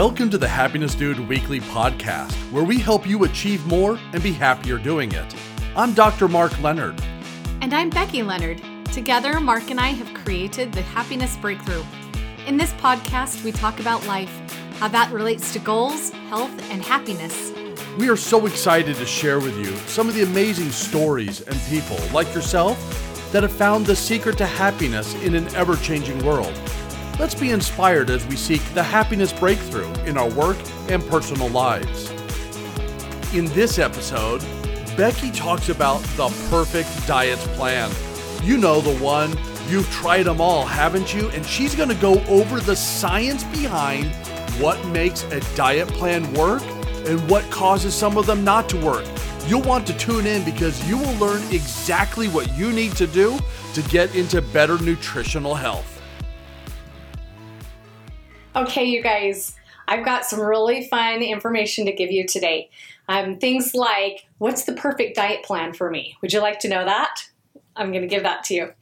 Welcome to the Happiness Dude Weekly Podcast, where we help you achieve more and be happier doing it. I'm Dr. Mark Leonard. And I'm Becky Leonard. Together, Mark and I have created the Happiness Breakthrough. In this podcast, we talk about life, how that relates to goals, health, and happiness. We are so excited to share with you some of the amazing stories and people like yourself that have found the secret to happiness in an ever changing world. Let's be inspired as we seek the happiness breakthrough in our work and personal lives. In this episode, Becky talks about the perfect diet plan. You know the one, you've tried them all, haven't you? And she's to go over the science behind what makes a diet plan work and what causes some of them not to work. You'll want to tune in because you will learn exactly what you need to do to get into better nutritional health. Okay, you guys, I've got some really fun information to give you today. Um, things like what's the perfect diet plan for me? Would you like to know that? I'm going to give that to you.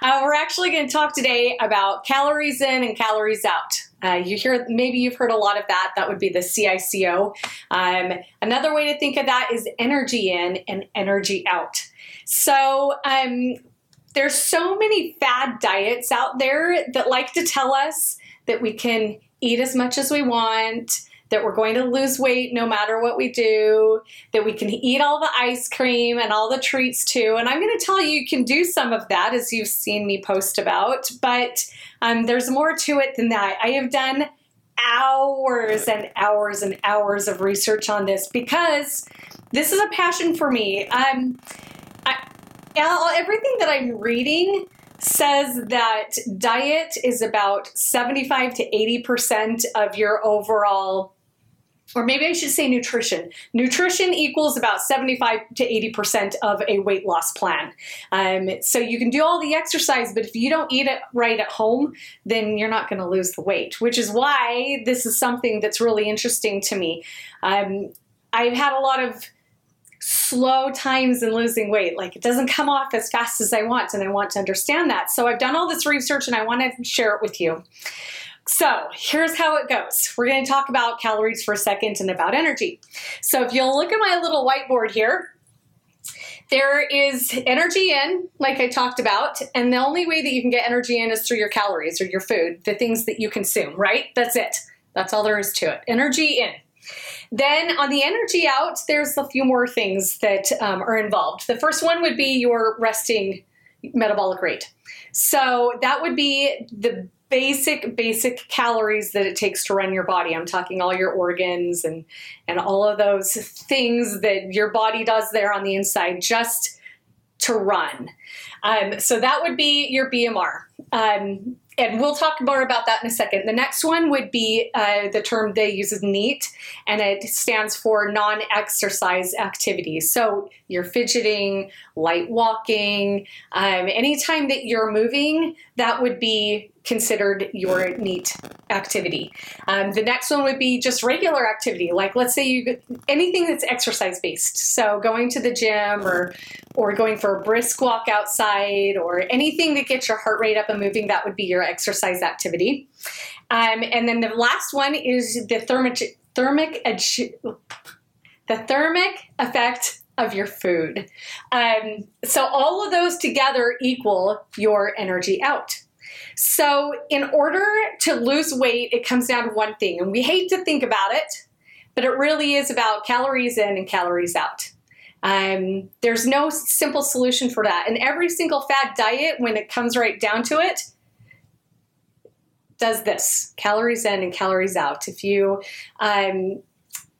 Uh, we're actually going to talk today about calories in and calories out. Uh, you hear maybe you've heard a lot of that. That would be the CICO. Um, another way to think of that is energy in and energy out. So um, there's so many fad diets out there that like to tell us that we can eat as much as we want, that we're going to lose weight no matter what we do, that we can eat all the ice cream and all the treats too. And I'm going to tell you, you can do some of that as you've seen me post about, but um, there's more to it than that. I have done hours and hours and hours of research on this because this is a passion for me. Um, I, everything that I'm reading says that diet is about 75 to 80% of your overall or maybe I should say nutrition. Nutrition equals about 75 to 80% of a weight loss plan. Um, so you can do all the exercise, but if you don't eat it right at home, then you're not going to lose the weight, which is why this is something that's really interesting to me. Um, I've had a lot of slow times in losing weight. Like it doesn't come off as fast as I want, and I want to understand that. So I've done all this research and I want to share it with you. So here's how it goes. We're going to talk about calories for a second and about energy. So if you'll look at my little whiteboard here, there is energy in, like I talked about, and the only way that you can get energy in is through your calories or your food, the things that you consume, right? That's it. That's all there is to it. Energy in. Then on the energy out, there's a few more things that um, are involved. The first one would be your resting metabolic rate. So that would be the basic basic calories that it takes to run your body i'm talking all your organs and and all of those things that your body does there on the inside just to run um, so that would be your bmr um, and we'll talk more about that in a second. The next one would be uh, the term they use is NEAT, and it stands for non exercise activities. So you're fidgeting, light walking, um, anytime that you're moving, that would be considered your NEAT activity. Um, the next one would be just regular activity, like let's say you anything that's exercise based. So going to the gym or or going for a brisk walk outside or anything that gets your heart rate up and moving, that would be your exercise activity. Um, and then the last one is the thermic thermic the thermic effect of your food. Um, so all of those together equal your energy out. So, in order to lose weight, it comes down to one thing, and we hate to think about it, but it really is about calories in and calories out. Um, there's no simple solution for that. And every single fad diet, when it comes right down to it, does this calories in and calories out. If you um,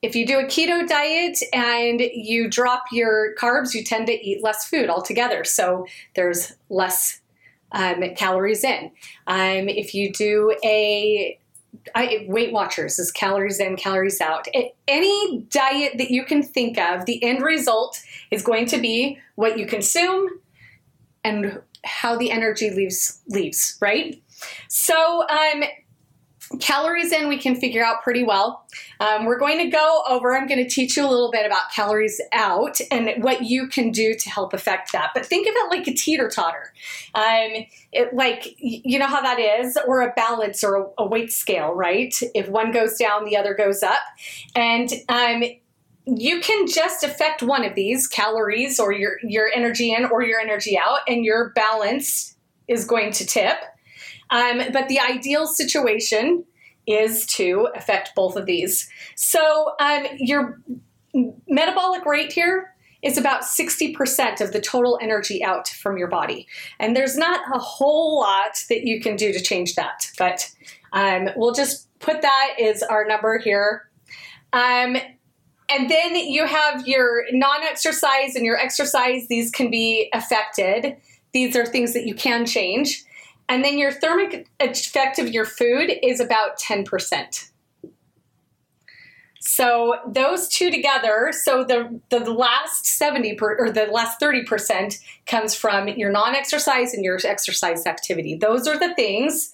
if you do a keto diet and you drop your carbs, you tend to eat less food altogether. So there's less um, calories in. Um, if you do a I, Weight Watchers is calories in, calories out. Any diet that you can think of, the end result is going to be what you consume and how the energy leaves leaves, right? So um, calories in we can figure out pretty well. Um, we're going to go over, I'm going to teach you a little bit about calories out and what you can do to help affect that. But think of it like a teeter totter. Um, it, like, you know how that is, or a balance or a, a, weight scale, right? If one goes down, the other goes up. And um, you can just affect one of these calories or your, your energy in or your energy out, and your balance is going to tip. Um, but the ideal situation is to affect both of these. So um, your metabolic rate here is about 60% of the total energy out from your body. And there's not a whole lot that you can do to change that, but um, we'll just put that as our number here. Um, and then you have your non exercise and your exercise, these can be affected. These are things that you can change. And then your thermic effect of your food is about 10%. So those two together, so the, the last 70 per, or the last 30% comes from your non-exercise and your exercise activity. Those are the things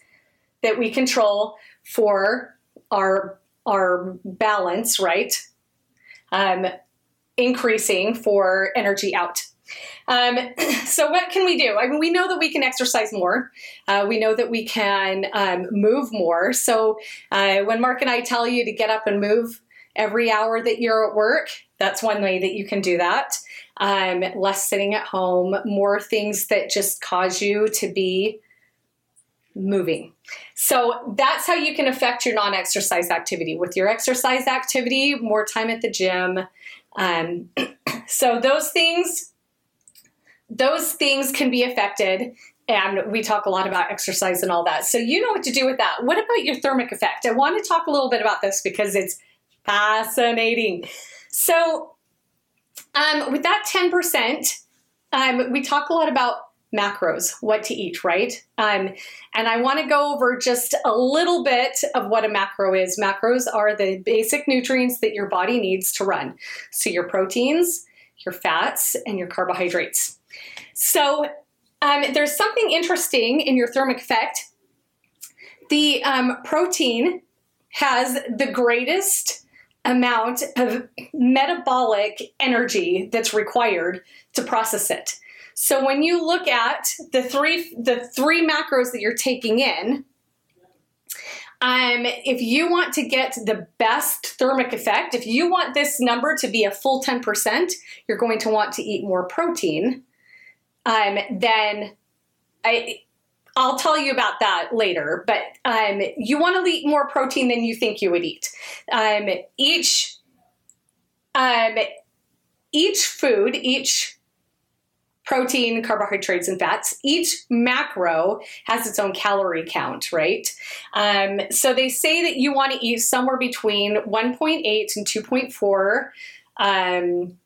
that we control for our our balance, right? Um, increasing for energy out. Um, so what can we do? I mean, we know that we can exercise more. Uh, we know that we can um, move more. So uh, when Mark and I tell you to get up and move every hour that you're at work, that's one way that you can do that. Um, less sitting at home, more things that just cause you to be moving. So that's how you can affect your non exercise activity. With your exercise activity, more time at the gym. Um, so those things those things can be affected and we talk a lot about exercise and all that. So you know what to do with that. What about your thermic effect? I want to talk a little bit about this because it's fascinating. So um, with that 10%, um, we talk a lot about macros, what to eat, right? Um, and I want to go over just a little bit of what a macro is. Macros are the basic nutrients that your body needs to run. So your proteins, your fats, and your carbohydrates. So um, there's something interesting in your thermic effect. The um, protein has the greatest amount of metabolic energy that's required to process it. So when you look at the three the three macros that you're taking in, um, if you want to get the best thermic effect, if you want this number to be a full 10%, you're going to want to eat more protein um, then I, I'll tell you about that later. But um, you want to eat more protein than you think you would eat. Um, each um, each food, each protein, carbohydrates, and fats, each macro has its own calorie count, right? Um, so they say that you want to eat somewhere between 1.8 and 2.4 um,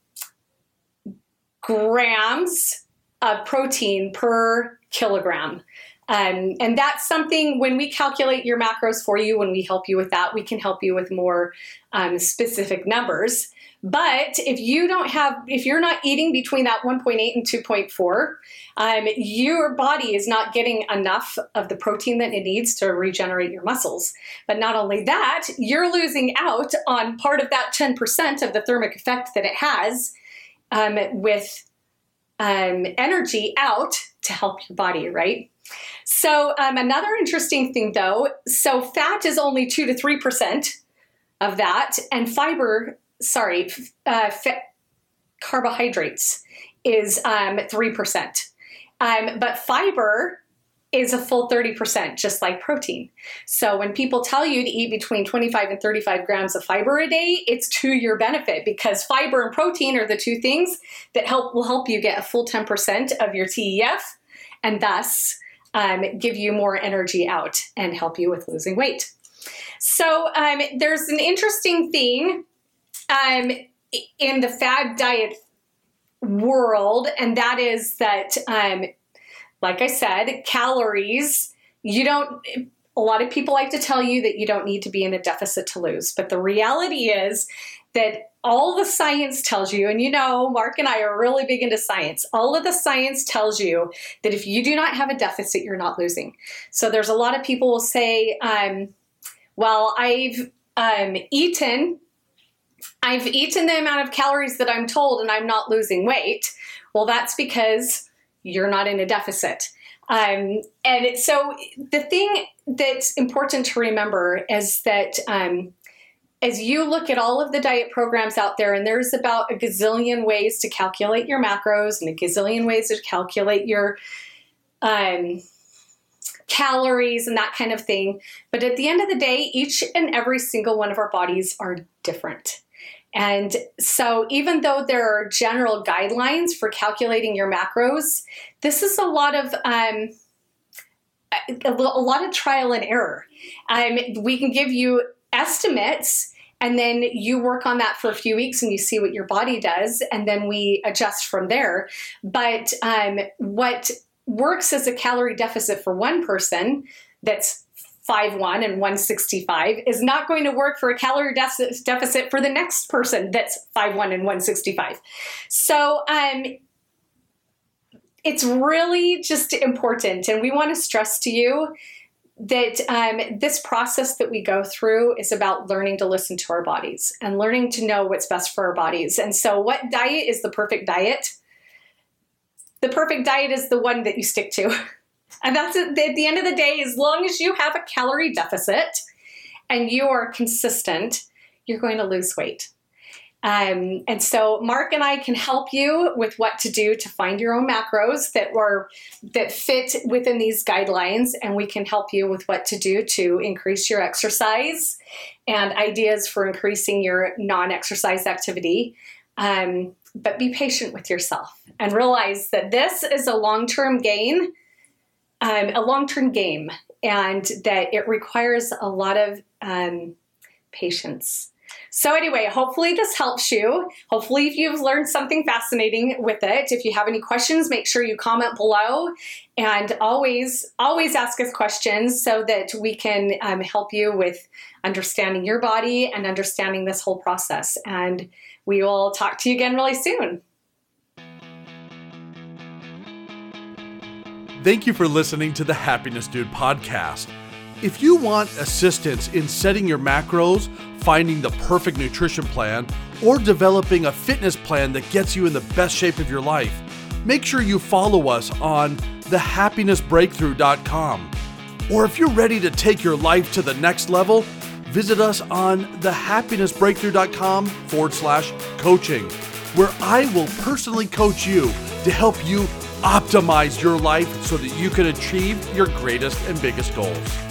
grams of protein per kilogram. Um, and that's something when we calculate your macros for you, when we help you with that, we can help you with more um, specific numbers. But if you don't have, if you're not eating between that 1.8 and 2.4, um, your body is not getting enough of the protein that it needs to regenerate your muscles. But not only that, you're losing out on part of that 10% of the thermic effect that it has um, with um, energy out to help your body, right? So, um, another interesting thing though, so fat is only 2 to 3% of that, and fiber, sorry, uh, carbohydrates is um, 3%. Um, but fiber is a full 30%, just like protein. So when people tell you to eat between 25 and 35 grams of fiber a day, it's to your benefit because fiber and protein are the two things that help will help you get a full 10% of your TEF and thus um, give you more energy out and help you with losing weight. So um, there's an interesting thing um, in the fad diet world, and that is that um, like I said, calories, you don't, a lot of people like to tell you that you don't need to be in a deficit to lose. But the reality is that all the science tells you, and you know, Mark and I are really big into science. All of the science tells you that if you do not have a deficit, you're not losing. So there's a lot of people will say, um, Well, I've um, eaten. I've eaten the amount of calories that I'm told and I'm not losing weight. Well, that's because you're not in a deficit. Um, and so the thing that's important to remember is that um, as you look at all of the diet programs out there, and there's about a gazillion ways to calculate your macros and a gazillion ways to calculate your um, calories and that kind of thing. But at the end of the day, each and every single one of our bodies are different. And so, even though there are general guidelines for calculating your macros, this is a lot of um, a, lot of trial and error. Um, we can give you estimates and then you work on that for a few weeks and you see what your body does and then we adjust from there but um, what works as a calorie deficit for one person that's 5'1 and 165 is not going to work for a calorie de- deficit for the next person that's 5'1 and 165 so um, it's really just important and we want to stress to you that um, this process that we go through is about learning to listen to our bodies and learning to know what's best for our bodies. And so, what diet is the perfect diet? The perfect diet is the one that you stick to. And that's at the end of the day, as long as you have a calorie deficit and you are consistent, you're going to lose weight. Um, and so Mark and I can help you with what to do to find your own macros that are that fit within these guidelines, and we can help you with what to do to increase your exercise and ideas for increasing your non-exercise activity. Um, but be patient with yourself and realize that this is a long-term gain, um, a long-term game, and that it requires a lot of um, patience so, anyway, hopefully this helps you. Hopefully, if you've learned something fascinating with it, if you have any questions, make sure you comment below and always, always ask us questions so that we can um, help you with understanding your body and understanding this whole process. And we will talk to you again really soon. Thank you for listening to the Happiness Dude podcast. If you want assistance in setting your macros, finding the perfect nutrition plan, or developing a fitness plan that gets you in the best shape of your life, make sure you follow us on thehappinessbreakthrough.com. Or if you're ready to take your life to the next level, visit us on thehappinessbreakthrough.com forward slash coaching, where I will personally coach you to help you optimize your life so that you can achieve your greatest and biggest goals.